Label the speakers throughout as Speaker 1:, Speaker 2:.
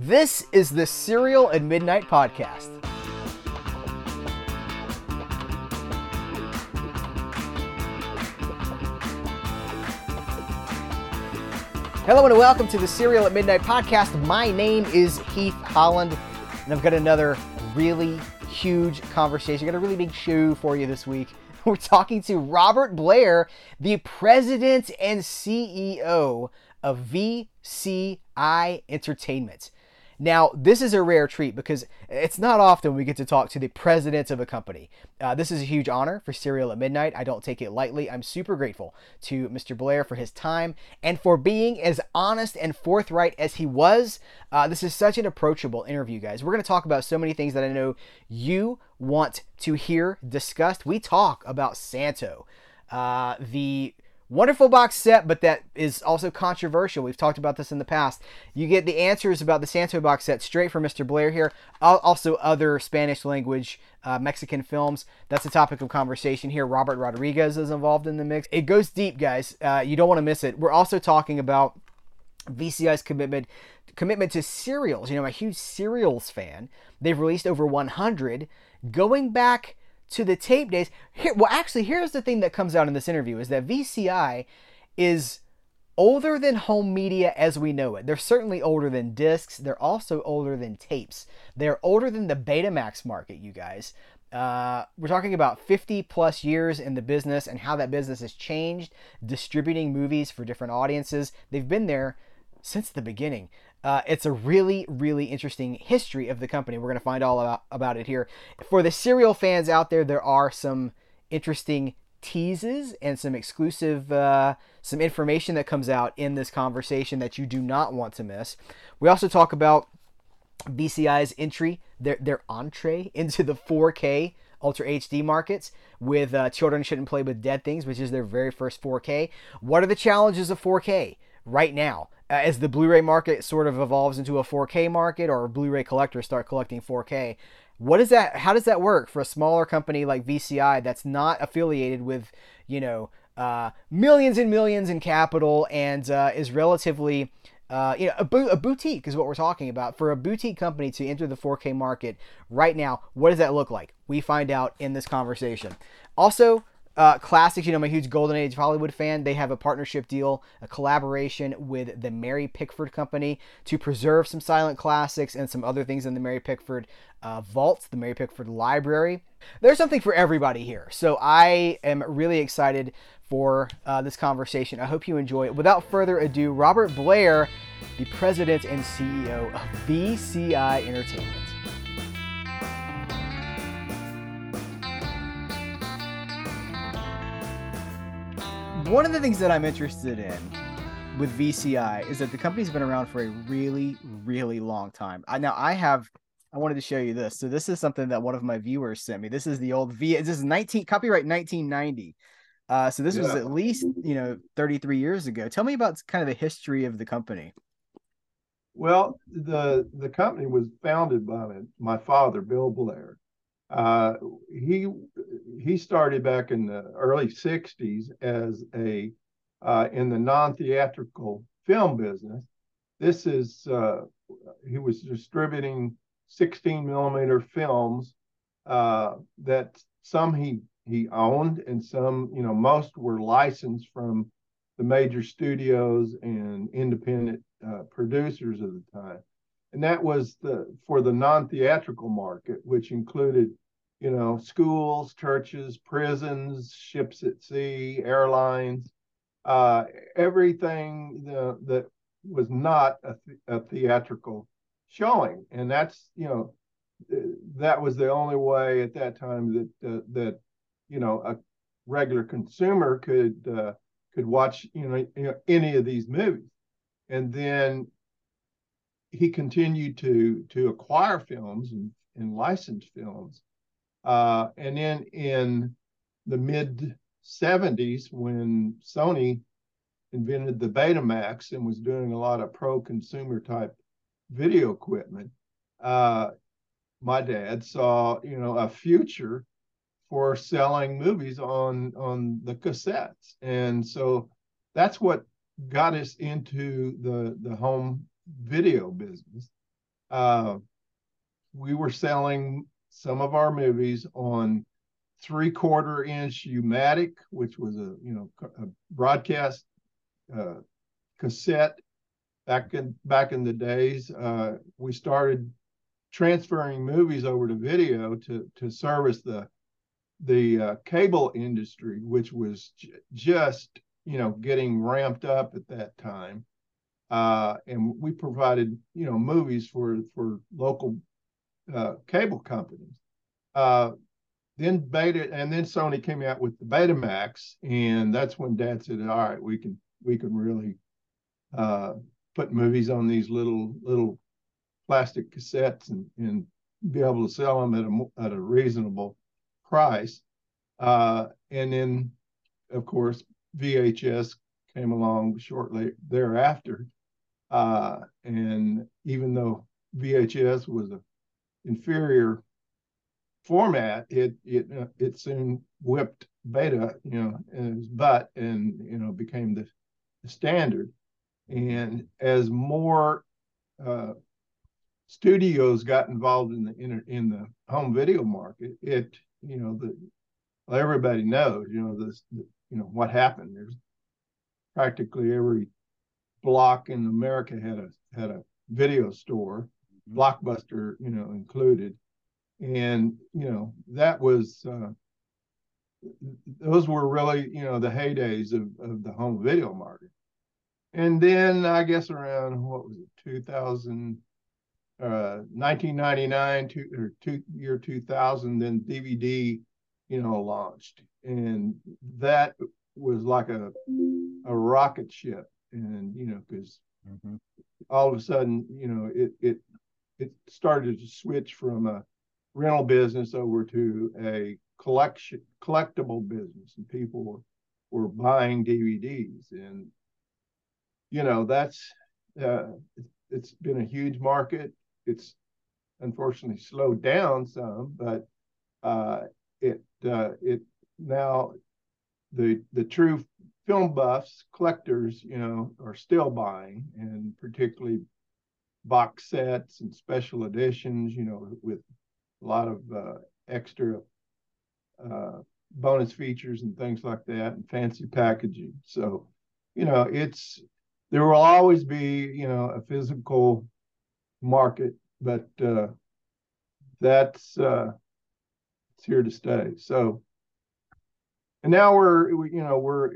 Speaker 1: This is the Cereal at Midnight podcast. Hello and welcome to the Cereal at Midnight podcast. My name is Heath Holland, and I've got another really huge conversation. I've got a really big show for you this week. We're talking to Robert Blair, the president and CEO of VCI Entertainment. Now, this is a rare treat because it's not often we get to talk to the president of a company. Uh, this is a huge honor for Cereal at Midnight. I don't take it lightly. I'm super grateful to Mr. Blair for his time and for being as honest and forthright as he was. Uh, this is such an approachable interview, guys. We're going to talk about so many things that I know you want to hear discussed. We talk about Santo, uh, the wonderful box set, but that is also controversial. We've talked about this in the past. You get the answers about the Santo box set straight from Mr. Blair here. Also, other Spanish language uh, Mexican films. That's a topic of conversation here. Robert Rodriguez is involved in the mix. It goes deep, guys. Uh, you don't want to miss it. We're also talking about VCI's commitment commitment to serials. You know, I'm a huge serials fan. They've released over 100, going back to the tape days. Here, well, actually, here's the thing that comes out in this interview is that VCI is older than home media as we know it. They're certainly older than discs. They're also older than tapes. They're older than the Betamax market, you guys. Uh, we're talking about 50 plus years in the business and how that business has changed, distributing movies for different audiences. They've been there since the beginning. Uh, it's a really, really interesting history of the company. We're going to find all about, about it here. For the serial fans out there, there are some interesting teases and some exclusive uh, some information that comes out in this conversation that you do not want to miss. We also talk about VCI's entry, their their entree into the 4K Ultra HD markets with uh, Children Shouldn't Play with Dead Things, which is their very first 4K. What are the challenges of 4K right now? Uh, as the Blu-ray market sort of evolves into a 4K market, or Blu-ray collectors start collecting 4K, what is that? How does that work for a smaller company like VCI that's not affiliated with, you know, uh, millions and millions in capital and uh, is relatively uh, you know, a, bo- a, boutique is what we're talking about. For a boutique company to enter the 4K market right now, what does that look like? We find out in this conversation. Also, uh, classics, you know, I'm a huge Golden Age Hollywood fan. They have a partnership deal, a collaboration with the Mary Pickford Company to preserve some silent classics and some other things in the Mary Pickford uh, vault, the Mary Pickford Library. There's something for everybody here. So I am really excited for uh, this conversation. I hope you enjoy it. Without further ado, Robert Blair, the president and CEO of VCI Entertainment. One of the things that I'm interested in with VCI is that the company's been around for a really, really long time. I, now I have, I wanted to show you this. So this is something that one of my viewers sent me. This is the old V. This is 19 copyright 1990. Uh, so this yeah. was at least you know 33 years ago. Tell me about kind of the history of the company.
Speaker 2: Well, the the company was founded by my father, Bill Blair, uh, he he started back in the early '60s as a uh, in the non-theatrical film business. This is uh, he was distributing 16 millimeter films uh, that some he he owned and some you know most were licensed from the major studios and independent uh, producers of the time and that was the for the non-theatrical market, which included, you know, schools, churches, prisons, ships at sea, airlines, uh, everything the, that was not a, th- a theatrical showing, and that's you know that was the only way at that time that uh, that you know a regular consumer could uh, could watch you know, you know any of these movies. And then he continued to to acquire films and, and license films. Uh, and then in the mid 70s, when Sony invented the Betamax and was doing a lot of pro consumer type video equipment, uh, my dad saw you know a future for selling movies on on the cassettes, and so that's what got us into the the home video business. uh, we were selling some of our movies on three quarter inch U-matic, which was a you know a broadcast uh, cassette back in back in the days. Uh, we started transferring movies over to video to to service the the uh, cable industry, which was j- just you know getting ramped up at that time. Uh, and we provided you know movies for for local uh, cable companies. Uh, then Beta and then Sony came out with the Betamax, and that's when Dad said, "All right, we can we can really uh, put movies on these little little plastic cassettes and and be able to sell them at a at a reasonable price." Uh, and then, of course, VHS came along shortly thereafter, uh, and even though VHS was an inferior format, it it uh, it soon whipped beta, you know, in his butt, and you know became the, the standard. And as more uh, studios got involved in the in, in the home video market, it you know the well, everybody knows you know this you know what happened. There's practically every block in America had a had a video store, mm-hmm. Blockbuster, you know, included. And you know that was uh, those were really you know the heydays of, of the home video market. And then i guess around what was it 2000 uh 1999 to, or two, year 2000 then dvd you know launched. And that was like a a rocket ship and you know because mm-hmm. all of a sudden you know it it it started to switch from a rental business over to a collection collectible business and people were, were buying DVDs and you know that's uh, it's been a huge market it's unfortunately slowed down some but uh, it uh, it now the the true film buffs collectors you know are still buying and particularly box sets and special editions you know with a lot of uh, extra uh, bonus features and things like that, and fancy packaging. So, you know, it's there will always be, you know, a physical market, but uh, that's uh, it's here to stay. So, and now we're, we, you know, we're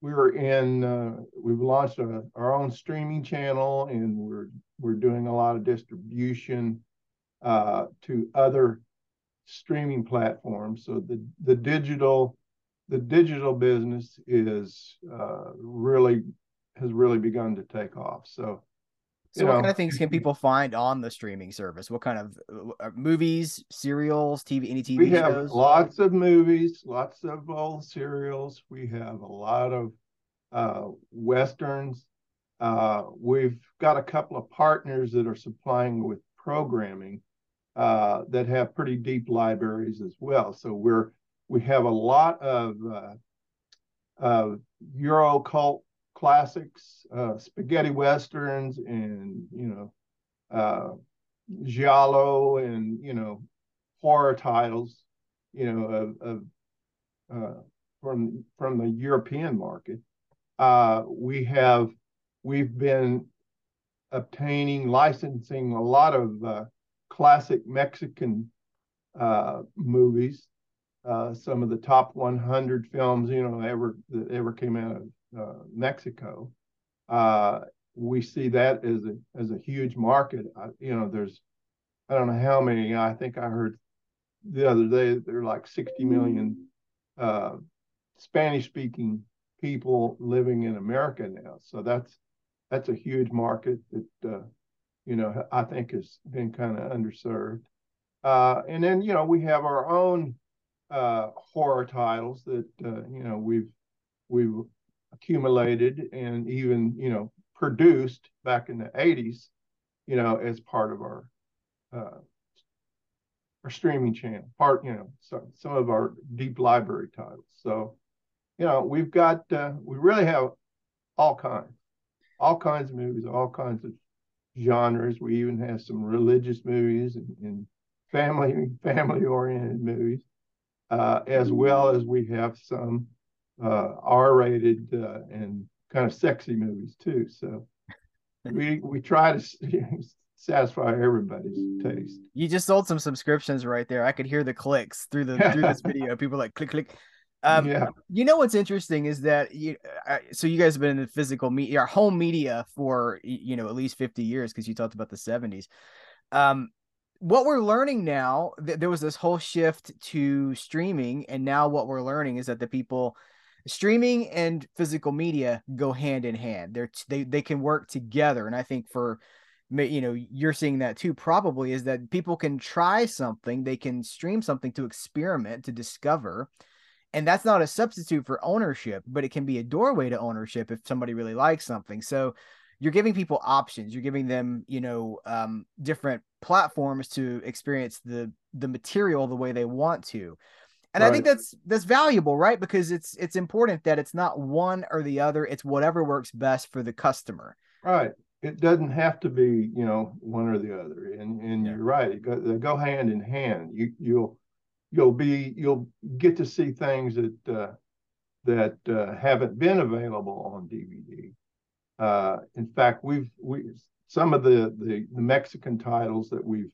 Speaker 2: we're in uh, we've launched a, our own streaming channel, and we're we're doing a lot of distribution uh, to other streaming platforms. So the the digital the digital business is uh, really has really begun to take off. So.
Speaker 1: So, what know, kind of things can people find on the streaming service? What kind of uh, movies, serials, TV, any TV
Speaker 2: we
Speaker 1: shows?
Speaker 2: We have lots of movies, lots of old serials. We have a lot of uh, westerns. Uh, we've got a couple of partners that are supplying with programming uh, that have pretty deep libraries as well. So we're we have a lot of uh, of Euro cult classics, uh, spaghetti westerns, and you know, uh, giallo, and you know, horror titles, you know, of, of uh, from from the European market. Uh, we have we've been obtaining licensing a lot of uh, classic Mexican uh, movies. Uh, some of the top 100 films, you know, ever that ever came out of uh, Mexico. Uh, we see that as a as a huge market. you know, there's I don't know how many. I think I heard the other day there are like 60 million uh, Spanish speaking people living in America now. So that's that's a huge market that uh, you know, I think has been kind of underserved. And then, you know, we have our own uh, horror titles that uh, you know we've we've accumulated and even you know produced back in the 80s, you know, as part of our uh, our streaming channel, part you know some some of our deep library titles. So, you know, we've got uh, we really have all kinds, all kinds of movies, all kinds of genres. We even have some religious movies and, and family family oriented movies, uh, as well as we have some uh, R rated uh, and kind of sexy movies too. So we we try to satisfy everybody's taste.
Speaker 1: You just sold some subscriptions right there. I could hear the clicks through the through this video. People like click click. Um, yeah. You know what's interesting is that you, uh, so you guys have been in the physical media, home media for you know at least fifty years because you talked about the seventies. Um, what we're learning now, th- there was this whole shift to streaming, and now what we're learning is that the people streaming and physical media go hand in hand. They're they they can work together, and I think for you know you're seeing that too probably is that people can try something they can stream something to experiment to discover and that's not a substitute for ownership but it can be a doorway to ownership if somebody really likes something so you're giving people options. You're giving them you know um, different platforms to experience the the material the way they want to. And right. i think that's that's valuable right? Because it's it's important that it's not one or the other. It's whatever works best for the customer.
Speaker 2: Right. It doesn't have to be you know one or the other. And and yeah. you're right. Go, they go hand in hand. You you'll you'll be you'll get to see things that uh, that uh, haven't been available on DVD. Uh, in fact, we've we some of the, the, the Mexican titles that we've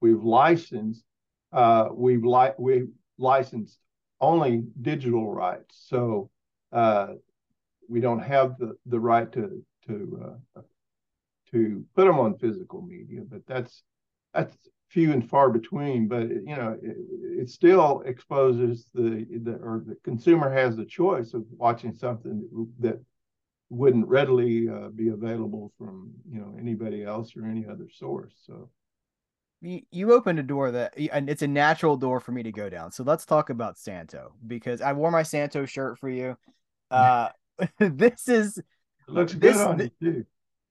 Speaker 2: we've licensed uh, we've li- we licensed only digital rights, so uh, we don't have the the right to to uh, to put them on physical media. But that's that's few and far between, but you know, it, it, still exposes the, the or the consumer has the choice of watching something that wouldn't readily uh, be available from you know anybody else or any other source. So
Speaker 1: you, you opened a door that and it's a natural door for me to go down. So let's talk about Santo because I wore my Santo shirt for you. Uh, this is
Speaker 2: it looks good this, on you too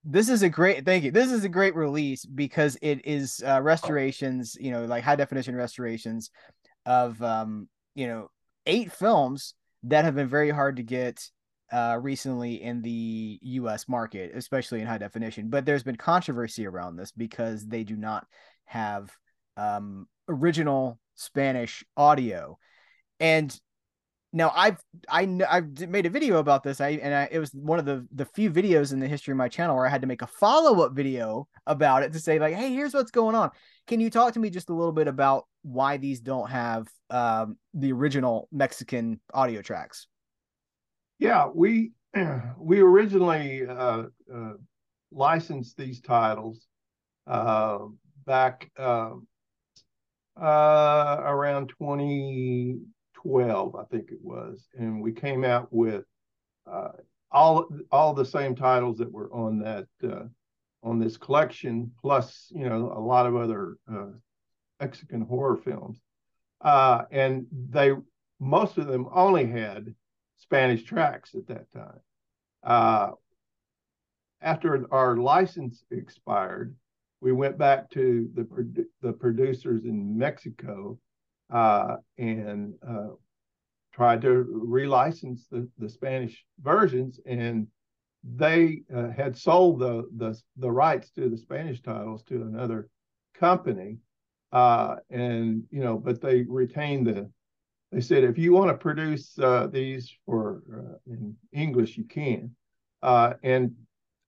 Speaker 1: this is a great thank you this is a great release because it is uh, restorations you know like high definition restorations of um you know eight films that have been very hard to get uh recently in the US market especially in high definition but there's been controversy around this because they do not have um original Spanish audio and now I've I I've made a video about this. I and I, it was one of the the few videos in the history of my channel where I had to make a follow up video about it to say like, hey, here's what's going on. Can you talk to me just a little bit about why these don't have um, the original Mexican audio tracks?
Speaker 2: Yeah, we we originally uh, uh, licensed these titles uh, back uh, uh, around 2012, I think it was, and we came out with uh, all all the same titles that were on that uh, on this collection, plus you know a lot of other Mexican horror films, and they most of them only had Spanish tracks at that time. Uh, after our license expired, we went back to the the producers in Mexico uh, and uh, tried to relicense the, the Spanish versions, and they uh, had sold the, the the rights to the Spanish titles to another company, uh, and you know, but they retained the. They said if you want to produce uh, these for uh, in English, you can, and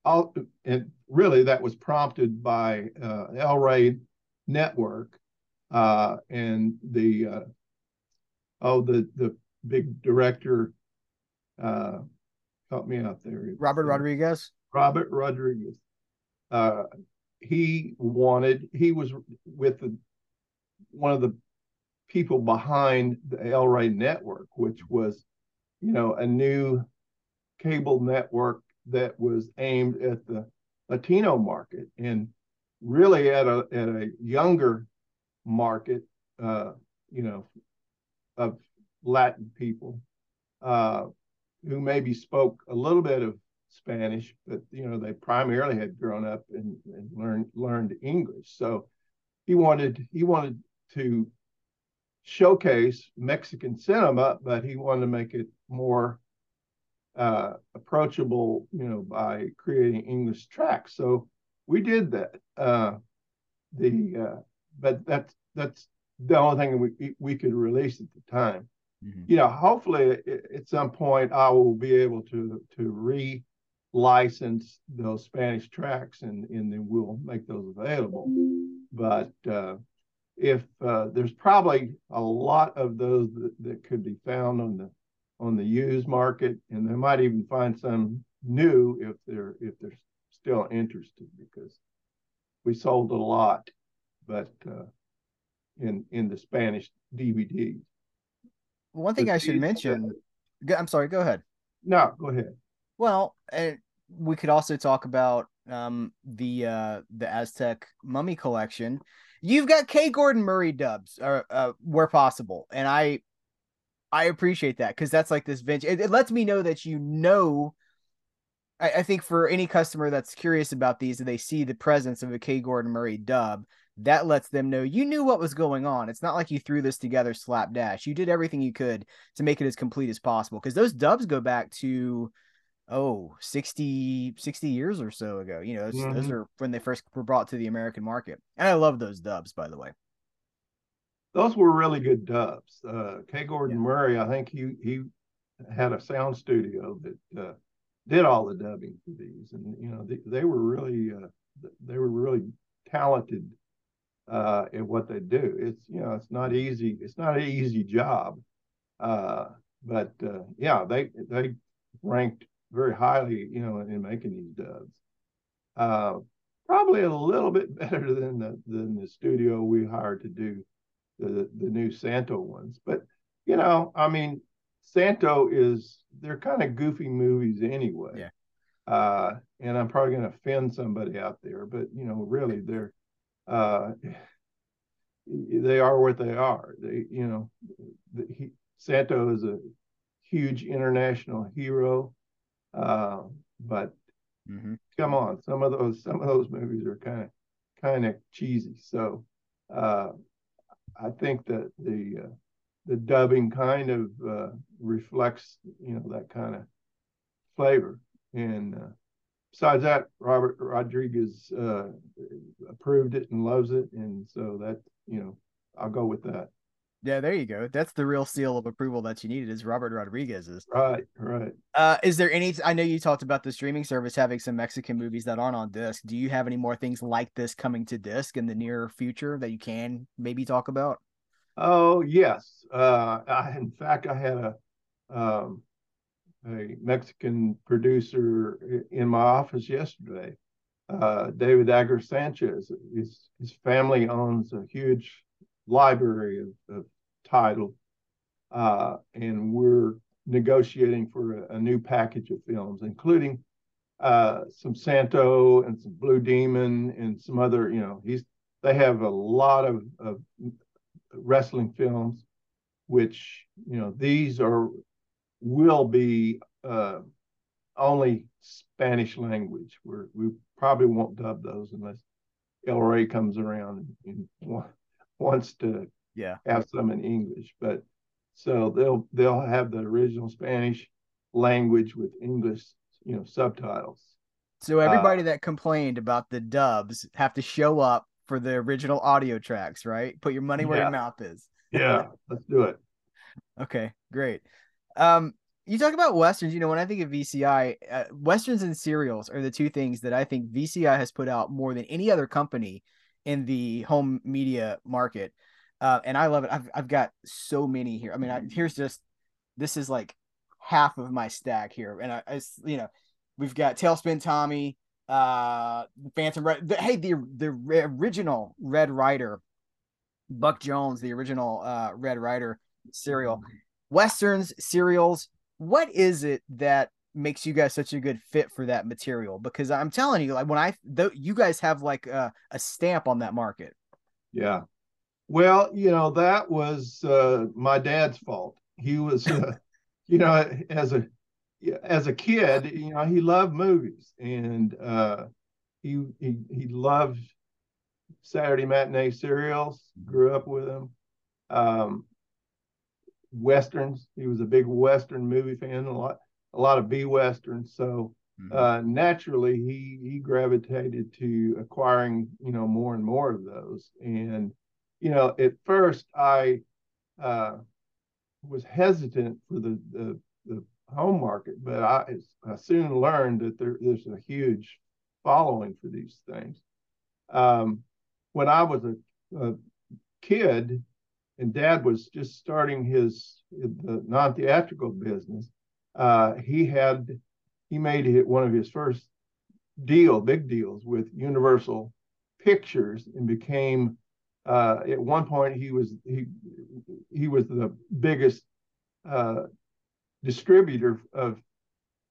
Speaker 2: all, and really that was prompted by El Rey Network uh, and the uh, oh the the big director uh, help me out there.
Speaker 1: Robert Rodriguez.
Speaker 2: Robert Rodriguez. Uh, he wanted he was with the, one of the people behind the Rey network, which was you know a new cable network that was aimed at the Latino market and really at a at a younger market, uh, you know, of Latin people uh, who maybe spoke a little bit of Spanish, but you know they primarily had grown up and, and learned learned English. So he wanted he wanted to showcase Mexican cinema, but he wanted to make it more uh, approachable, you know, by creating English tracks. So we did that. Uh, the uh, but that's that's the only thing we we could release at the time. Mm-hmm. You know, hopefully at some point I will be able to to re license those Spanish tracks and and then we'll make those available. But uh, if uh, there's probably a lot of those that, that could be found on the on the used market, and they might even find some new if they're if they're still interested because we sold a lot, but uh, in in the Spanish DVDs.
Speaker 1: One thing but I should mention. I'm sorry. Go ahead.
Speaker 2: No, go ahead.
Speaker 1: Well, and we could also talk about um, the uh, the Aztec mummy collection. You've got K. Gordon Murray dubs, uh, uh, where possible, and I I appreciate that because that's like this vintage. It, it, lets me know that you know. I, I, think for any customer that's curious about these, and they see the presence of a K. Gordon Murray dub, that lets them know you knew what was going on. It's not like you threw this together slapdash. You did everything you could to make it as complete as possible because those dubs go back to oh 60 60 years or so ago you know those, mm-hmm. those are when they first were brought to the american market and i love those dubs by the way
Speaker 2: those were really good dubs. Uh, K. Gordon yeah. Murray, I think he he had a sound studio that uh, did all the dubbing for these, and you know they, they were really uh, they were really talented uh, at what they do. It's you know it's not easy. It's not an easy job, uh, but uh, yeah, they they ranked very highly, you know, in making these dubs. Uh, probably a little bit better than the than the studio we hired to do the the new Santo ones. But you know, I mean, Santo is they're kind of goofy movies anyway.
Speaker 1: Yeah.
Speaker 2: Uh, and I'm probably going to offend somebody out there, but you know, really, they're uh, they are what they are. They, you know, the, he, Santo is a huge international hero, uh, but mm-hmm. come on, some of those some of those movies are kind of kind of cheesy. So uh, I think that the uh, the dubbing kind of uh, reflects you know that kind of flavor. And uh, besides that, Robert Rodriguez uh, approved it and loves it, and so that you know I'll go with that.
Speaker 1: Yeah, there you go. That's the real seal of approval that you needed is Robert Rodriguez's.
Speaker 2: Right, right.
Speaker 1: Uh, is there any? I know you talked about the streaming service having some Mexican movies that aren't on disc. Do you have any more things like this coming to disc in the near future that you can maybe talk about?
Speaker 2: Oh yes. Uh, I, in fact, I had a um, a Mexican producer in my office yesterday. Uh, David Aguirre Sanchez. His his family owns a huge library of, of title, uh, and we're negotiating for a, a, new package of films, including uh, some Santo and some Blue Demon and some other. You know, he's they have a lot of, of wrestling films, which you know these are will be uh, only Spanish language. Where we probably won't dub those unless Rey comes around and, and wants to
Speaker 1: yeah
Speaker 2: have some in English. But so they'll they'll have the original Spanish language with English you know subtitles.
Speaker 1: So everybody uh, that complained about the dubs have to show up for the original audio tracks, right? Put your money where yeah. your mouth is.
Speaker 2: yeah, let's do it.
Speaker 1: Okay, great. Um, you talk about westerns. You know, when I think of VCI, uh, westerns and serials are the two things that I think VCI has put out more than any other company in the home media market. Uh, and I love it. I've I've got so many here. I mean, I, here's just this is like half of my stack here, and I, I you know, we've got Tailspin Tommy, uh, Phantom Red. The, hey, the the original Red Ryder, Buck Jones, the original uh Red Ryder serial, westerns serials. What is it that makes you guys such a good fit for that material? Because I'm telling you, like when I, th- you guys have like a, a stamp on that market.
Speaker 2: Yeah. Well, you know that was uh, my dad's fault. He was, uh, you know, as a as a kid, you know, he loved movies and uh, he, he he loved Saturday matinee serials. Grew up with them. Um, westerns. He was a big western movie fan. A lot a lot of B westerns. So mm-hmm. uh, naturally he he gravitated to acquiring you know more and more of those. And you know, at first I uh, was hesitant for the, the the home market, but I I soon learned that there, there's a huge following for these things. Um, when I was a, a kid, and Dad was just starting his the non-theatrical business, uh, he had he made it one of his first deal, big deals with Universal Pictures, and became uh, at one point he was he he was the biggest uh, distributor of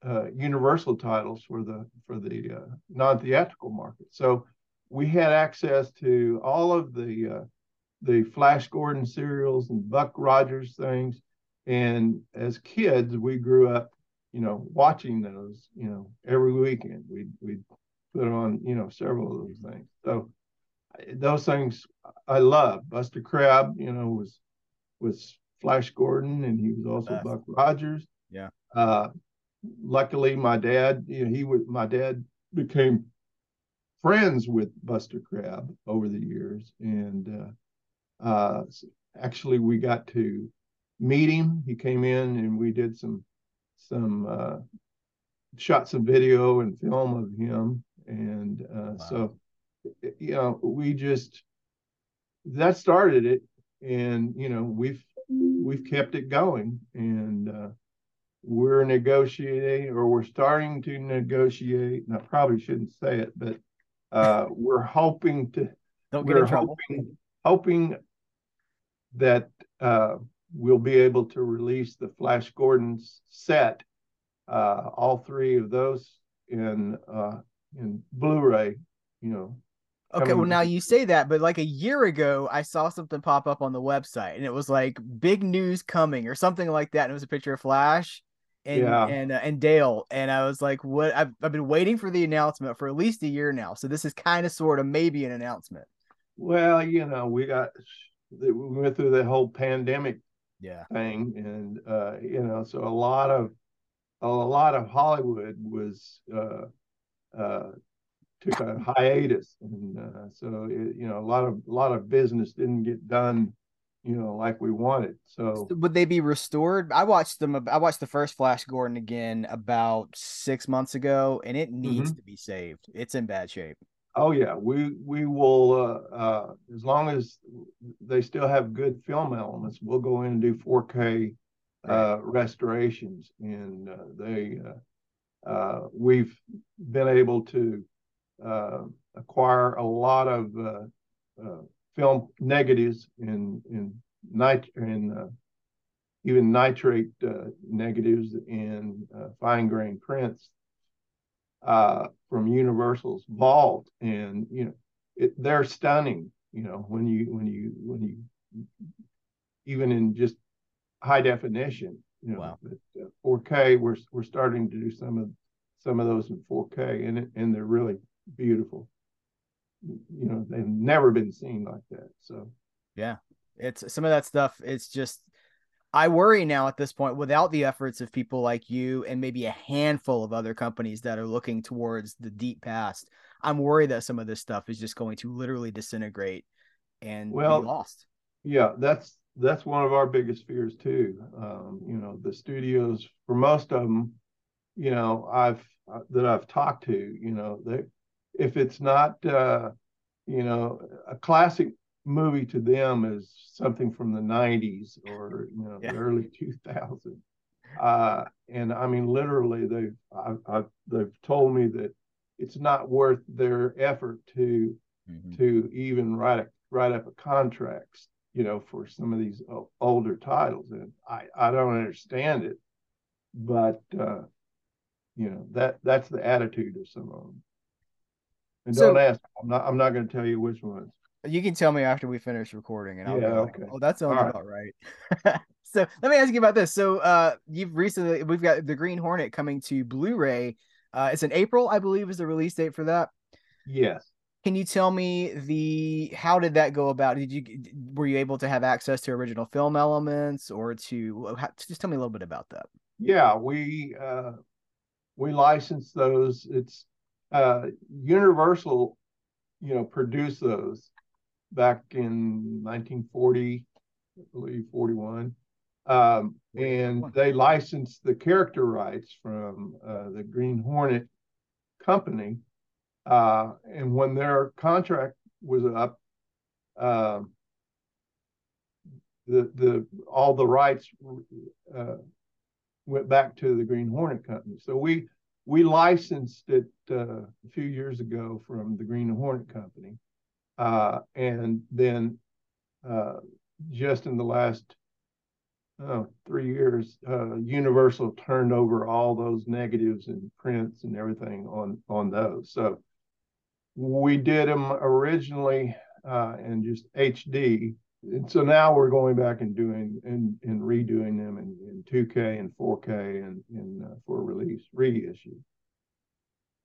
Speaker 2: uh, Universal titles for the for the uh, non-theatrical market. So we had access to all of the uh, the Flash Gordon serials and Buck Rogers things. And as kids, we grew up, you know, watching those, you know, every weekend. We'd, we'd put on, you know, several of those things. So those things I love. Buster Crabbe, you know, was was Flash Gordon, and he was also Buck Rogers.
Speaker 1: Yeah.
Speaker 2: Uh, luckily, my dad, you know, he was my dad became friends with Buster Crabbe over the years, and uh, uh, actually, we got to meet him. He came in and we did some some uh, shot some video and film of him, and uh, wow. so you know we just that started it, and you know we've we've kept it going, and uh, we're negotiating or we're starting to negotiate. And I probably shouldn't say it, but uh, we're hoping to.
Speaker 1: Don't get in trouble.
Speaker 2: Hoping, hoping that uh, we'll be able to release the Flash Gordon's set, uh, all three of those in uh, in Blu-ray. You know.
Speaker 1: Okay, well now you say that, but like a year ago, I saw something pop up on the website, and it was like big news coming or something like that, and it was a picture of Flash and yeah. and uh, and Dale, and I was like, "What?" I've I've been waiting for the announcement for at least a year now, so this is kind of sort of maybe an announcement.
Speaker 2: Well, you know, we got we went through the whole pandemic
Speaker 1: yeah.
Speaker 2: thing and uh you know so a lot of a lot of hollywood was uh uh took a hiatus and uh, so it, you know a lot of a lot of business didn't get done you know like we wanted so.
Speaker 1: Would they be restored? I watched them i watched the first flash gordon again about six months ago and it needs mm-hmm. to be saved. It's in bad shape
Speaker 2: Oh yeah, we we will uh, uh, as long as they still have good film elements, we'll go in and do 4K uh, restorations, and uh, they uh, uh, we've been able to acquire a lot of film negatives in in nit in even nitrate negatives and fine grain prints uh, from Universal's vault, and you know it, they're stunning. You know when you when you when you even in just high definition. You know,
Speaker 1: wow.
Speaker 2: but, uh, 4K, we're we're starting to do some of some of those in 4K, and and they're really beautiful. You know, they've never been seen like that. So
Speaker 1: yeah, it's some of that stuff. It's just I worry now at this point, without the efforts of people like you and maybe a handful of other companies that are looking towards the deep past, I'm worried that some of this stuff is just going to literally disintegrate and well, be lost.
Speaker 2: Yeah, that's that's one of our biggest fears too. Um, you know, the studios for most of them, you know, I've uh, that I've talked to, you know, they if it's not uh, you know a classic movie to them is something from the 90s or you know yeah. the early 2000s uh, and i mean literally they've I, I, they've told me that it's not worth their effort to mm-hmm. to even write a write up a contracts you know for some of these older titles and i i don't understand it but uh you know that that's the attitude of some of them and so, don't ask i'm not i'm not going to tell you which ones
Speaker 1: you can tell me after we finish recording, and I'll
Speaker 2: yeah,
Speaker 1: go.
Speaker 2: Okay.
Speaker 1: Oh, that sounds All about right. right. so let me ask you about this. So uh, you've recently we've got the Green Hornet coming to Blu-ray. Uh, it's in April, I believe, is the release date for that.
Speaker 2: Yes.
Speaker 1: Can you tell me the how did that go about? Did you were you able to have access to original film elements or to how, just tell me a little bit about that?
Speaker 2: Yeah, we uh, we license those. It's uh, Universal, you know, produced those back in 1940, I believe 41. Um, and they licensed the character rights from uh, the Green Hornet company. Uh, and when their contract was up, uh, the the all the rights uh, went back to the Green Hornet company. So we we licensed it uh, a few years ago from the Green Hornet company, uh, and then uh, just in the last oh, three years, uh, Universal turned over all those negatives and prints and everything on on those. So we did them originally uh, in just HD, and so now we're going back and doing and, and redoing them in, in 2K and 4K and, and uh, for release reissue.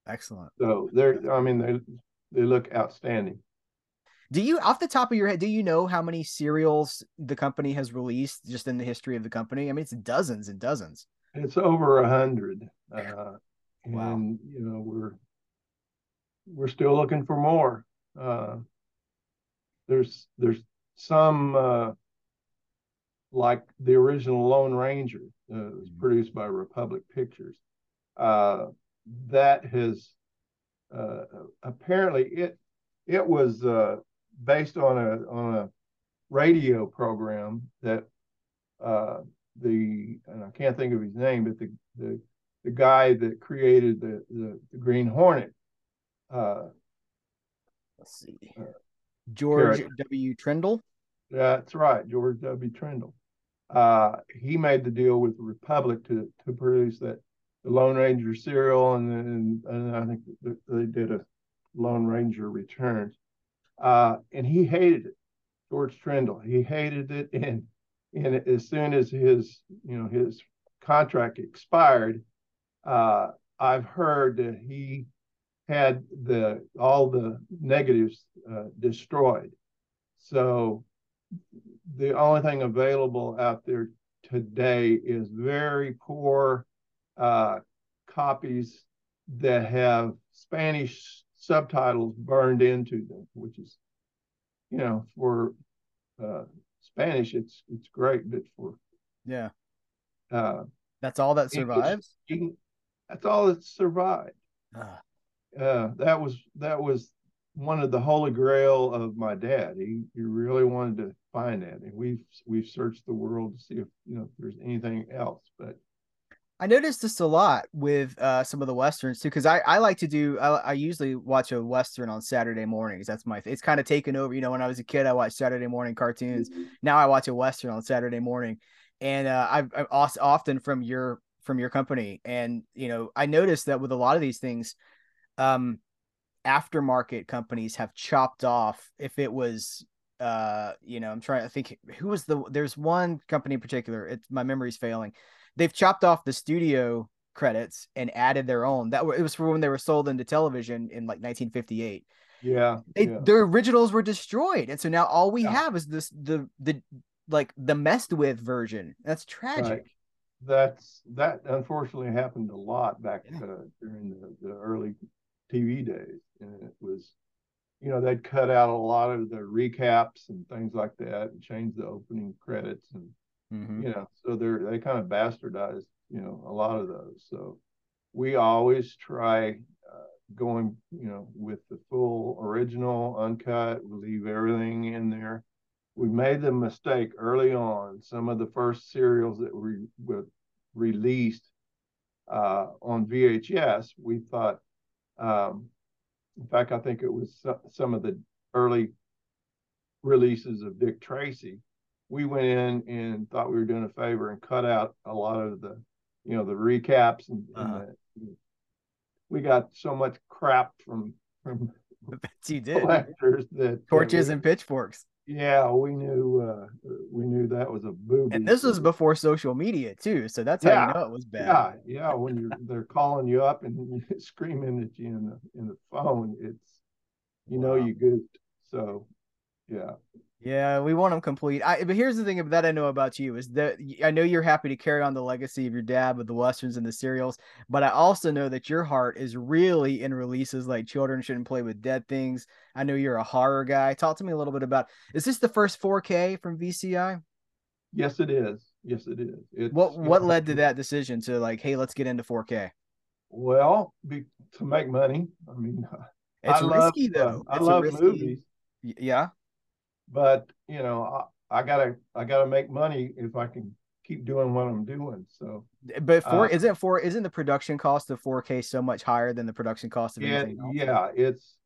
Speaker 1: Excellent.
Speaker 2: So they're, I mean, they they look outstanding.
Speaker 1: Do you, off the top of your head, do you know how many serials the company has released just in the history of the company? I mean, it's dozens and dozens.
Speaker 2: It's over a hundred, uh,
Speaker 1: Wow.
Speaker 2: and you know we're we're still looking for more. Uh, there's there's some uh, like the original Lone Ranger uh, was
Speaker 1: Mhm.
Speaker 2: produced by Republic Pictures. Uh, that has uh, apparently it it was uh, based on a on a radio program that uh, the and I can't think of his name, but the the, the guy that created the the, the Green Hornet uh,
Speaker 1: Let's see.
Speaker 2: Uh,
Speaker 1: George
Speaker 2: character.
Speaker 1: W. Trendle.
Speaker 2: That's right, George W. Trendle. Uh, he made the deal with the Republic to to produce that the Lone Ranger serial, and then and I think they did a Lone Ranger Returns. Uh, and he hated it, George Trendle. He hated it, and and as soon as his you know his contract expired, uh, I've heard that he had the all the negatives uh, destroyed. So the only thing available out there today is very poor uh, copies that have Spanish subtitles burned into them, which is, you know, for uh, Spanish, it's it's great, but for
Speaker 1: Yeah.
Speaker 2: uh,
Speaker 1: That's all that
Speaker 2: English-
Speaker 1: survives.
Speaker 2: That's all that survived.
Speaker 1: Ah,
Speaker 2: uh, that was that was one of the holy grail of my dad. He he really wanted to find that, and we've we've searched the world to see if you know if there's anything else. But
Speaker 1: I noticed this a lot with uh, some of the westerns too, because I, I like to do. I, I usually watch a western on Saturday mornings. That's my. It's kind of taken over. You know, when I was a kid, I watched Saturday morning cartoons. Now I watch a western on Saturday morning, and uh, I've, I've often from your from your company, and you know, I noticed that with a lot of these things, um, aftermarket companies have chopped off. If it was, uh, you know, I'm trying to think who was the. There's one company in particular. It's my memory's failing. They've chopped off the studio credits and added their own. That it was for when they were sold into television in like 1958
Speaker 2: yeah,
Speaker 1: they
Speaker 2: yeah.
Speaker 1: their originals were destroyed and so now all we
Speaker 2: Yeah.
Speaker 1: have is this the the like the messed with version that's tragic
Speaker 2: Right. that's that unfortunately happened a lot back
Speaker 1: Yeah.
Speaker 2: uh, during the, the early TV days, and it was, you know, they'd cut out a lot of the recaps and things like that, and change the opening credits, and
Speaker 1: Mhm.
Speaker 2: you know, so they're they kind of bastardized, you know, a lot of those. So we always try uh, going, you know, with the full original, uncut. We leave everything in there. We made the mistake early on. Some of the first serials that we were released uh, on VHS, we thought. Um, in fact, I think it was some of the early releases of Dick Tracy. We went in and thought we were doing a favor and cut out a lot of the, you know, the recaps and, and
Speaker 1: Uh-huh.
Speaker 2: the, we got so much crap from from
Speaker 1: you did
Speaker 2: collectors that
Speaker 1: torches
Speaker 2: we-
Speaker 1: and pitchforks
Speaker 2: yeah, we knew uh, we knew that was a booby.
Speaker 1: and this was before social media too so that's how you know it was bad
Speaker 2: yeah, yeah. When you're they're calling you up and screaming at you in the in the phone, it's you know you goofed. So yeah,
Speaker 1: Yeah, we want them complete. I, but here's the thing that I know about you is that I know you're happy to carry on the legacy of your dad with the westerns and the serials, but I also know that your heart is really in releases like Children Shouldn't Play with Dead Things. I know you're a horror guy. Talk to me a little bit about. Is this the first 4K from VCI?
Speaker 2: Yes, it is. Yes, it is.
Speaker 1: It's, what what led to that decision to like, hey, let's get into 4K?
Speaker 2: Well, be, to make money. I mean,
Speaker 1: it's I risky love, though.
Speaker 2: Uh, I love risky, movies.
Speaker 1: Yeah
Speaker 2: but you know, I, I, gotta I gotta make money if I can keep doing what I'm doing. So,
Speaker 1: but for uh, isn't for isn't the production cost of 4K so much higher than the production cost of anything
Speaker 2: else? Yeah, it's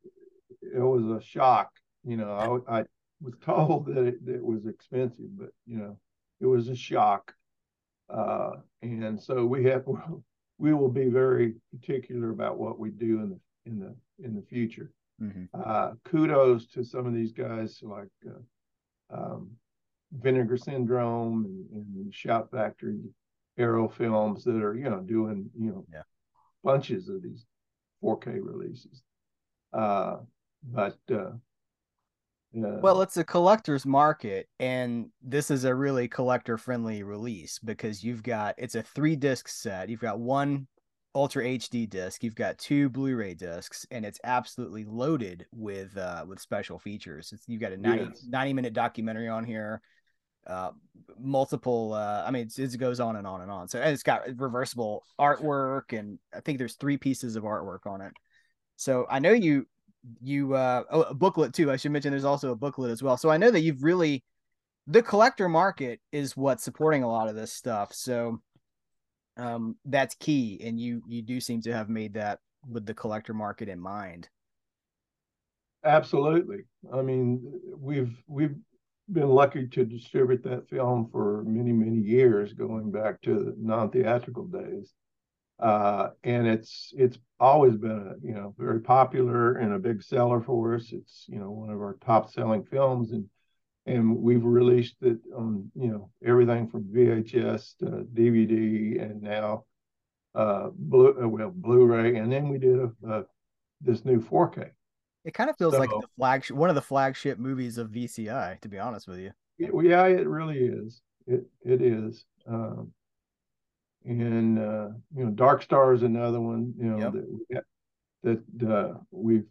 Speaker 2: it was a shock. You know, I, I was told that it, it was expensive, but you know, it was a shock. Uh, and so we have we will be very particular about what we do in the in the in the future. Mm-hmm. Uh, kudos to some of these guys like uh, um, Vinegar Syndrome and, and Shout Factory, Arrow Films that are you know doing you know yeah. bunches of these 4K releases. Uh, but uh,
Speaker 1: well, it's a collector's market, and this is a really collector friendly release because you've got it's a three disc set. You've got one Ultra HD disc. You've got two Blu-ray discs, and it's absolutely loaded with uh, with special features. It's, you've got a 90, yes. 90 minute documentary on here, uh, multiple. Uh, I mean, it goes on and on and on. So and it's got reversible artwork, and I think there's three pieces of artwork on it. So I know you you uh, oh, a booklet too. I should mention there's also a booklet as well. So I know that you've really the collector market is what's supporting a lot of this stuff. So um, that's key, and you you do seem to have made that with the collector market in mind.
Speaker 2: Absolutely. I mean, we've we've been lucky to distribute that film for many many years, going back to the non theatrical days, uh, and it's it's always been a you know very popular and a big seller for us. It's you know one of our top selling films, and and we've released it on you know everything from VHS to DVD and now uh blue uh, well Blu-ray and then we did a, a this new 4K.
Speaker 1: It kind of feels so, like the flagship one of the flagship movies of VCI to be honest with you.
Speaker 2: It, yeah, it really is. It it is. Um, and uh, you know Dark Star is another one you know yep. that that uh, we've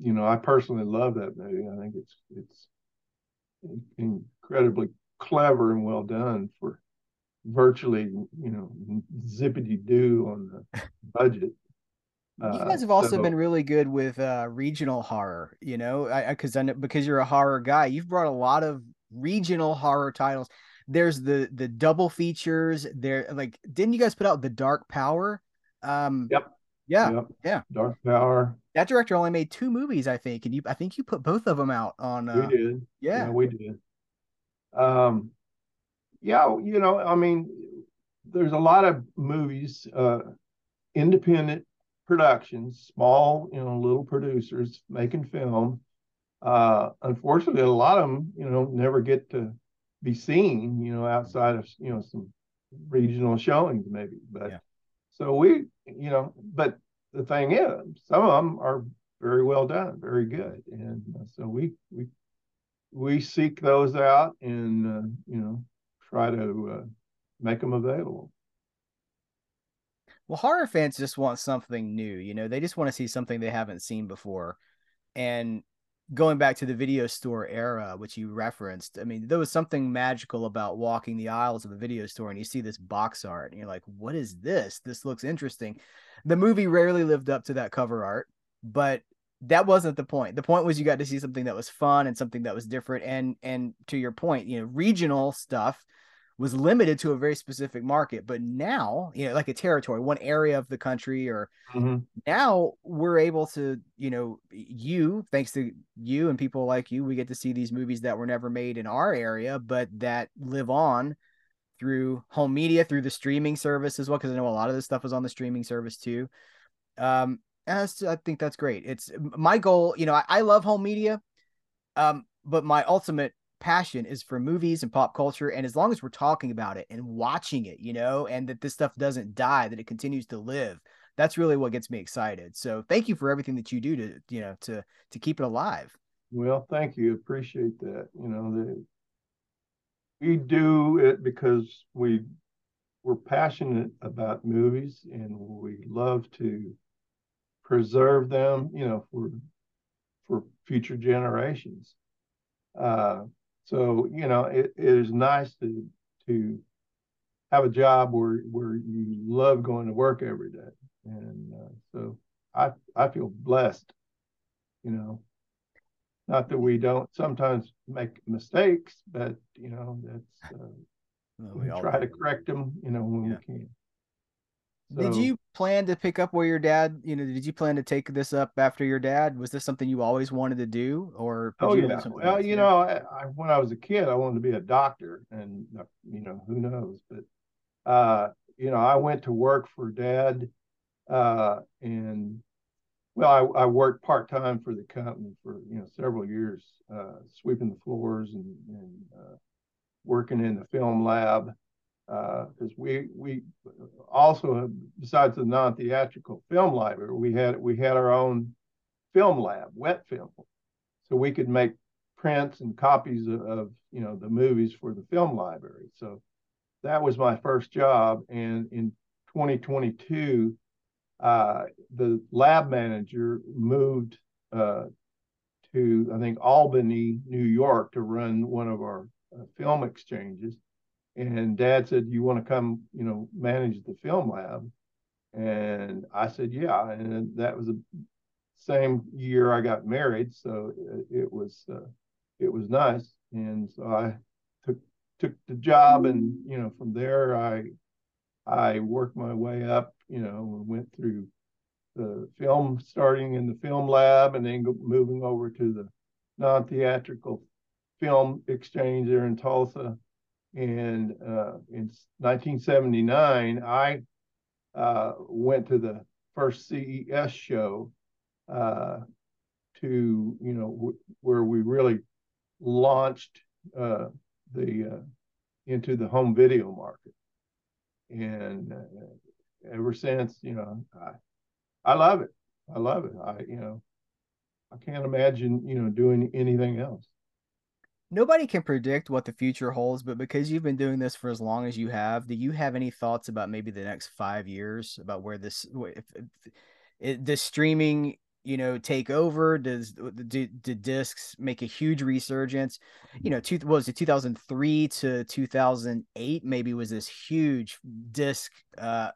Speaker 2: you know I personally love that movie. I think it's it's incredibly clever and well done for virtually, you know, zippity doo on the budget.
Speaker 1: You uh, guys have also so, been really good with uh, regional horror, you know, because I, I, because you're a horror guy, you've brought a lot of regional horror titles. There's the the double features. There, like, didn't you guys put out the Dark Power? Um,
Speaker 2: yep.
Speaker 1: Yeah, yep. yeah.
Speaker 2: Dark Power.
Speaker 1: That director only made two movies, I think, and you, I think you put both of them out on.
Speaker 2: Uh, we did.
Speaker 1: Yeah. yeah,
Speaker 2: we did. Um, yeah, you know, I mean, there's a lot of movies, uh, independent productions, small, you know, little producers making film. Uh, unfortunately, a lot of them, you know, never get to be seen, you know, outside of you know some regional showings, maybe. But yeah. so we, you know, but the thing is, some of them are very well done, very good, and uh, so we we we seek those out and uh, you know try to uh, make them available.
Speaker 1: Well, horror fans just want something new. You know, they just want to see something they haven't seen before, and going back to the video store era, which you referenced, I mean, there was something magical about walking the aisles of a video store and you see this box art and you're like, what is this? This looks interesting. The movie rarely lived up to that cover art, but that wasn't the point. The point was you got to see something that was fun and something that was different. And and to your point, you know, regional stuff was limited to a very specific market. But now, you know, like a territory, one area of the country, or mm-hmm. now we're able to, you know, you, thanks to you and people like you, we get to see these movies that were never made in our area, but that live on through home media, through the streaming service as well. Cause I know a lot of this stuff was on the streaming service too. Um, I think that's great. It's my goal, you know, I, I love home media. Um, but my ultimate passion is for movies and pop culture and as long as we're talking about it and watching it you know and that this stuff doesn't die that it continues to live that's really what gets me excited so thank you for everything that you do to you know to to keep it alive
Speaker 2: Well, thank you. Appreciate that. You know, the, we do it because we we're passionate about movies and we love to preserve them, you know, for for future generations. Uh, so you know, it, it is nice to to have a job where where you love going to work every day, and uh, so I I feel blessed. You know, not that we don't sometimes make mistakes, but you know that's uh, we, we try do. to correct them. You know when yeah. we can.
Speaker 1: So, did you plan to pick up where your dad? You know, did you plan to take this up after your dad? Was this something you always wanted to do, or?
Speaker 2: Oh yeah. Well, you know, I, I, when I was a kid, I wanted to be a doctor, and you know, who knows? But uh, you know, I went to work for dad, uh, and well, I, I worked part time for the company for you know several years, uh, sweeping the floors and, and uh, working in the film lab because uh, we we also besides the non-theatrical film library we had we had our own film lab wet film. So we could make prints and copies of, of, you know the movies for the film library. So that was my first job. And in 2022 uh, the lab manager moved uh, to i think albany new york to run one of our uh, film exchanges and dad said, You want to come, you know, manage the film lab? And I said, Yeah. And that was the same year I got married. So it was, uh, it was nice. And so I took, took the job and, you know, from there I, I worked my way up, you know, went through the film, starting in the film lab and then moving over to the non theatrical film exchange there in Tulsa and uh, in 1979, I uh, went to the first CES show uh, to, you know, w- where we really launched uh, the uh, into the home video market. And uh, ever since, you know, I, I love it. I love it. I, you know, I can't imagine, you know, doing anything else
Speaker 1: nobody can predict what the future holds, but because you've been doing this for as long as you have, do you have any thoughts about maybe the next five years about where this if, if, does streaming you know take over? Does do, do discs make a huge resurgence? You know, two was it 2003 to 2008 maybe was this huge disc uh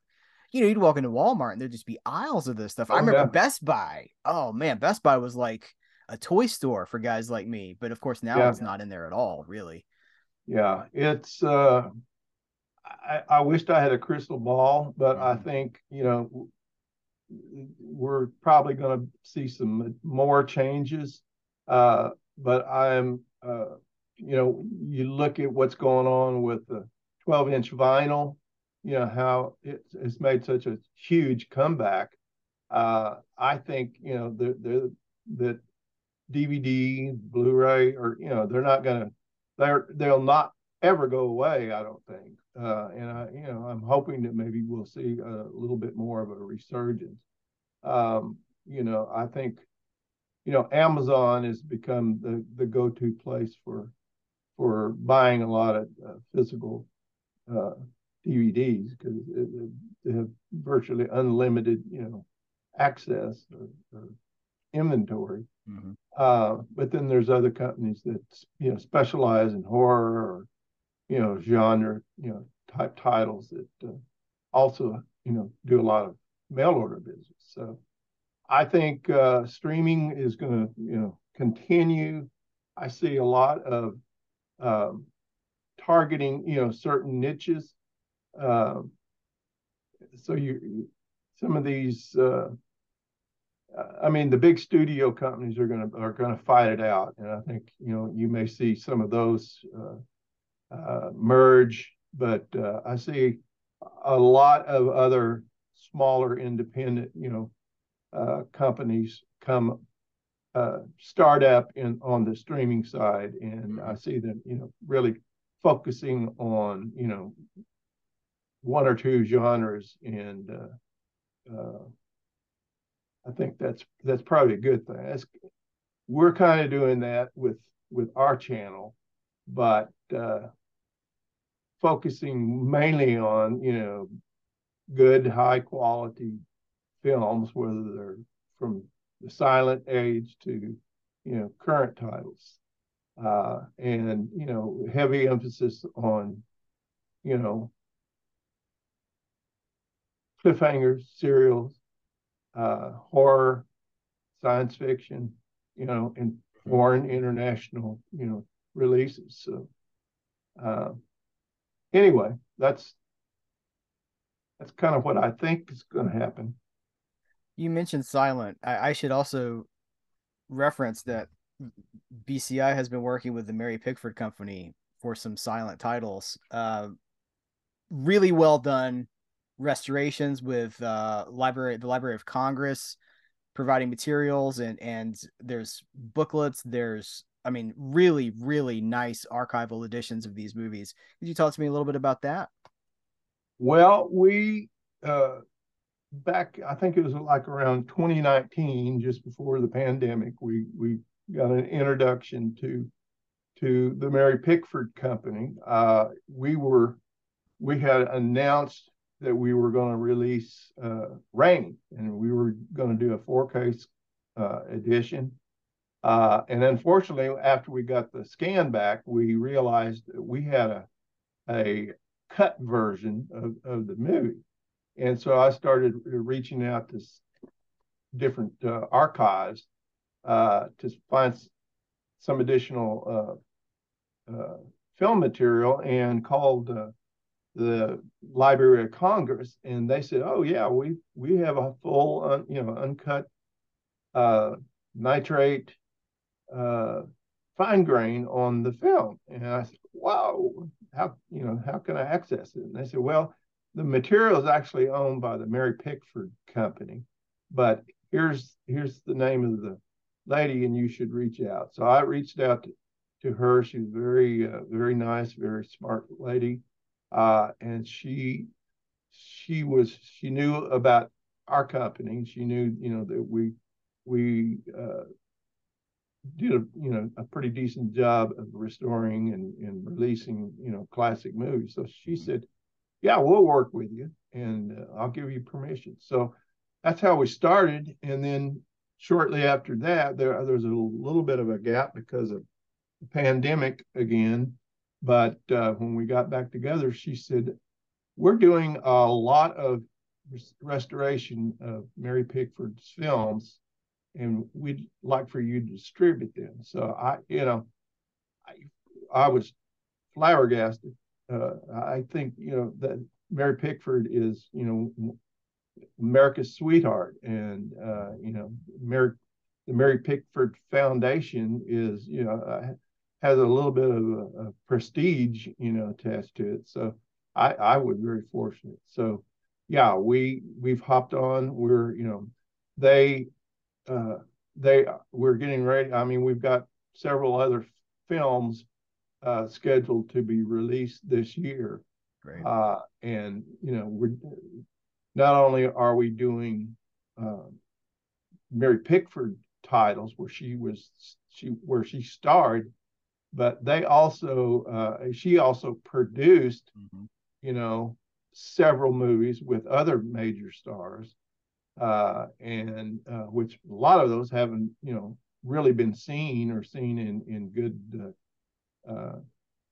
Speaker 1: you know, you'd walk into Walmart and there'd just be aisles of this stuff. Oh, I remember yeah. Best Buy. Oh man, Best Buy was like a toy store for guys like me. But of course, now yeah. it's not in there at all, really.
Speaker 2: Yeah, it's. uh I, I wished I had a crystal ball, but mm-hmm. I think you know we're probably going to see some more changes. Uh, but I'm, uh, you know, you look at what's going on with the 12 inch vinyl, you know, how it, it's made such a huge comeback. Uh, I think, you know, the, the, that DVD, Blu-ray, or you know, they're not gonna, they're they'll not ever go away. I don't think, uh, and I, you know, I'm hoping that maybe we'll see a little bit more of a resurgence. Um, you know, I think, you know, Amazon has become the the go-to place for for buying a lot of uh, physical uh, DVDs because they have virtually unlimited, you know, access or, or inventory. Mm-hmm. Uh, but then there's other companies that you know specialize in horror or you know genre you know type titles that uh, also you know do a lot of mail order business. So I think uh, streaming is going to you know continue. I see a lot of um, targeting you know certain niches. Um, so you some of these uh, I mean, the big studio companies are going to are going to fight it out, and I think you know you may see some of those uh, uh, merge, but uh, I see a lot of other smaller independent, you know, uh, companies come uh, start up in on the streaming side, and I see them, you know, really focusing on you know one or two genres and uh, I think that's that's probably a good thing. That's we're kind of doing that with with our channel, but uh, focusing mainly on you know good high quality films, whether they're from the silent age to you know current titles, uh, and you know heavy emphasis on you know cliffhangers, serials, uh, horror, science fiction, you know, and foreign international, you know, releases. So uh, anyway, that's that's kind of what I think is going to happen.
Speaker 1: You mentioned silent. I, I should also reference that VCI has been working with the Mary Pickford Company for some silent titles. Uh, really well done restorations with uh, library, the Library of Congress, providing materials and and there's booklets. There's I mean, really, really nice archival editions of these movies. Could you talk to me a little bit about that?
Speaker 2: Well, we uh, back, I think it was like around 2019, just before the pandemic, we we got an introduction to to the Mary Pickford Company. Uh, we were we had announced that we were going to release uh, Rain, and we were going to do a 4K uh, edition. Uh, and unfortunately, after we got the scan back, we realized that we had a a cut version of, of the movie. And so I started reaching out to different uh, archives uh, to find some additional uh, uh, film material and called uh, the Library of Congress, and they said, "Oh yeah, we we have a full, un, you know, uncut uh, nitrate uh, fine grain on the film." And I said, "Wow, how you know how can I access it?" And they said, "Well, the material is actually owned by the Mary Pickford Company, but here's here's the name of the lady, and you should reach out." So I reached out to, to her. She was very uh, very nice, very smart lady uh, and she she was she knew about our company. She knew you know that we we uh, did a you know a pretty decent job of restoring and, and releasing you know classic movies. So she mm-hmm. said, "Yeah, we'll work with you, and uh, I'll give you permission." So that's how we started, and then shortly after that, there there was a little bit of a gap because of the pandemic again, but uh, when we got back together, she said, We're doing a lot of restoration of Mary Pickford's films, and we'd like for you to distribute them. So I, you know, I, I was flabbergasted. Uh, I think, you know, that Mary Pickford is, you know, America's sweetheart. And, uh, you know, Mary, the Mary Pickford Foundation is, you know, uh, has a little bit of a, a prestige, you know, attached to it. So I, I was very fortunate. So yeah, we we've hopped on. We're you know, they uh, they we're getting ready. I mean, we've got several other films uh, scheduled to be released this year.
Speaker 1: Great.
Speaker 2: Uh, and you know, we're not only are we doing uh, Mary Pickford titles where she was she where she starred, but they also uh, she also produced mm-hmm. you know several movies with other major stars uh, and uh, which a lot of those haven't you know really been seen or seen in in good uh, uh,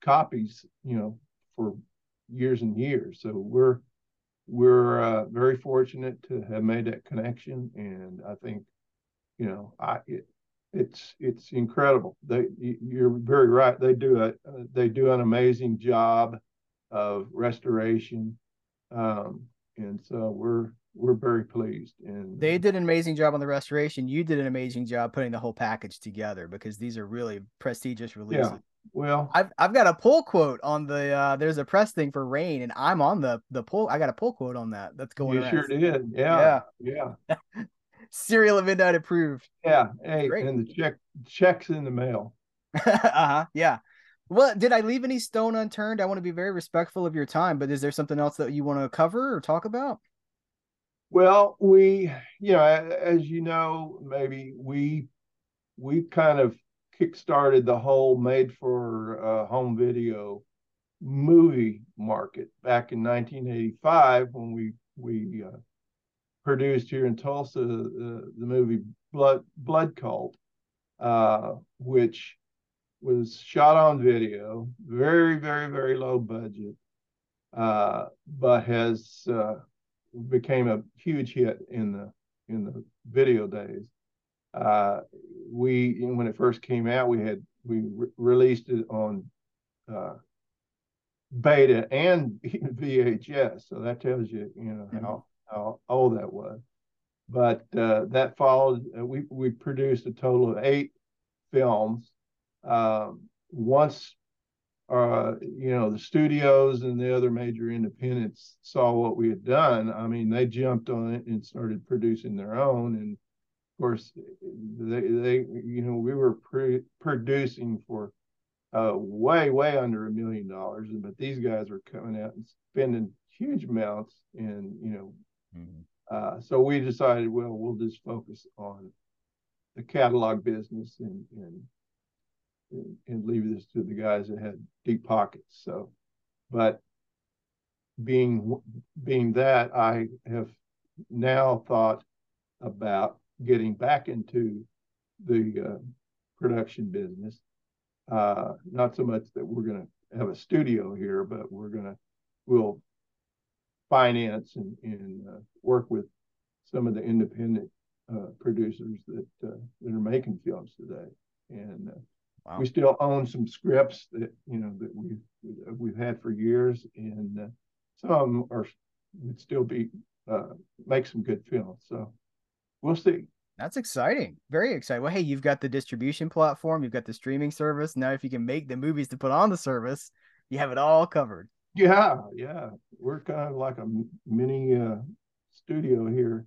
Speaker 2: copies you know for years and years so we're we're uh, very fortunate to have made that connection and i think you know i it, it's it's incredible. They you're very right. They do a they do an amazing job of restoration, um, and so we're we're very pleased. And
Speaker 1: they did an amazing job on the restoration. You did an amazing job putting the whole package together because these are really prestigious releases. Yeah.
Speaker 2: Well,
Speaker 1: I've I've got a pull quote on the uh there's a press thing for Rain, and I'm on the the pull. I got a pull quote on that. That's going.
Speaker 2: You around. sure did. Yeah. Yeah.
Speaker 1: yeah. Cereal at Midnight approved.
Speaker 2: Yeah. Hey, Great. and the check checks in the mail.
Speaker 1: uh-huh. Yeah. Well, did I leave any stone unturned? I want to be very respectful of your time, but is there something else that you want to cover or talk about?
Speaker 2: Well, we, you know, as you know, maybe we we kind of kickstarted the whole made for uh, home video movie market back in 1985 when we we uh, produced here in Tulsa uh, the movie Blood Blood Cult, uh, which was shot on video, very very very low budget, uh, but has uh, became a huge hit in the in the video days. Uh, we when it first came out, we had we re- released it on uh, beta and VHS, so that tells you you know mm-hmm. how how old that was. But uh, that followed. Uh, we we produced a total of eight films. Um, once uh, you know, the studios and the other major independents saw what we had done. I mean, they jumped on it and started producing their own. And of course, they, they you know, we were pre- producing for uh, way, way under a million dollars. But these guys were coming out and spending huge amounts. And, you know, mm-hmm. uh, so we decided, well, we'll just focus on the catalog business and, and and leave this to the guys that had deep pockets. So, but being being that, I have now thought about getting back into the uh, production business. Uh, not so much that we're going to have a studio here, but we're going to we'll finance and, and uh, work with some of the independent uh, producers that uh, that are making films today, and uh, Wow. We still own some scripts that you know that we've we've had for years, and uh, some of them are would still be uh, make some good films. So we'll see.
Speaker 1: That's exciting. Very exciting. Well, hey, you've got the distribution platform, you've got the streaming service. Now, if you can make the movies to put on the service, you have it all covered.
Speaker 2: Yeah, yeah. We're kind of like a mini uh, studio here.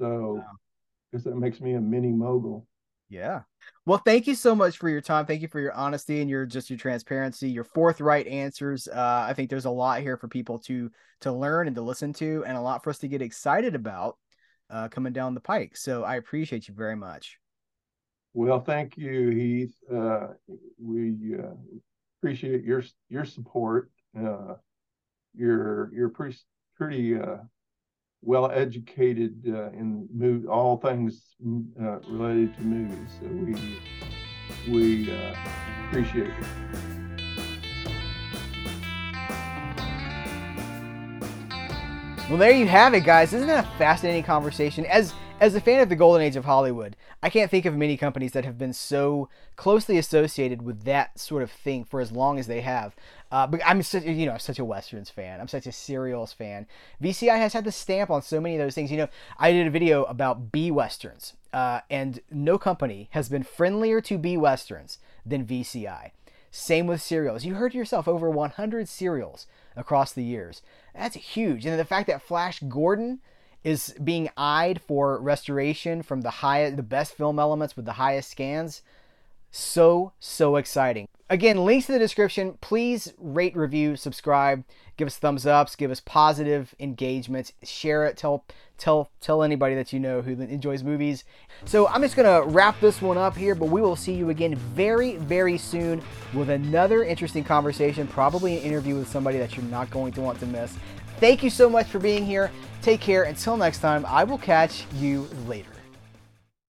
Speaker 2: So, wow. I guess that makes me a mini mogul.
Speaker 1: Yeah. Well, thank you so much for your time. Thank you for your honesty and your just your transparency, your forthright answers. Uh, I think there's a lot here for people to to learn and to listen to, and a lot for us to get excited about uh, coming down the pike. So I appreciate you very much.
Speaker 2: Well, thank you, Heath. Uh, we uh, appreciate your your support. Uh, you're you're pretty pretty uh, well educated uh, in move, all things uh, related to movies. So we we uh, appreciate it.
Speaker 1: Well, there you have it, guys. Isn't that a fascinating conversation? As as a fan of the golden age of Hollywood, I can't think of many companies that have been so closely associated with that sort of thing for as long as they have. Uh, but I'm such, you know, I'm such a westerns fan. I'm such a serials fan. VCI has had the stamp on so many of those things. You know, I did a video about B westerns, uh, and no company has been friendlier to B westerns than VCI. Same with serials. You heard yourself over 100 serials across the years. That's huge. And the fact that Flash Gordon is being eyed for restoration from the high, the best film elements with the highest scans. So, so exciting. Again, links in the description. Please rate, review, subscribe, give us thumbs ups, give us positive engagements, share it, tell tell tell anybody that you know who enjoys movies. So I'm just gonna wrap this one up here, but we will see you again very, very soon with another interesting conversation, probably an interview with somebody that you're not going to want to miss. Thank you so much for being here. Take care. Until next time, I will catch you later.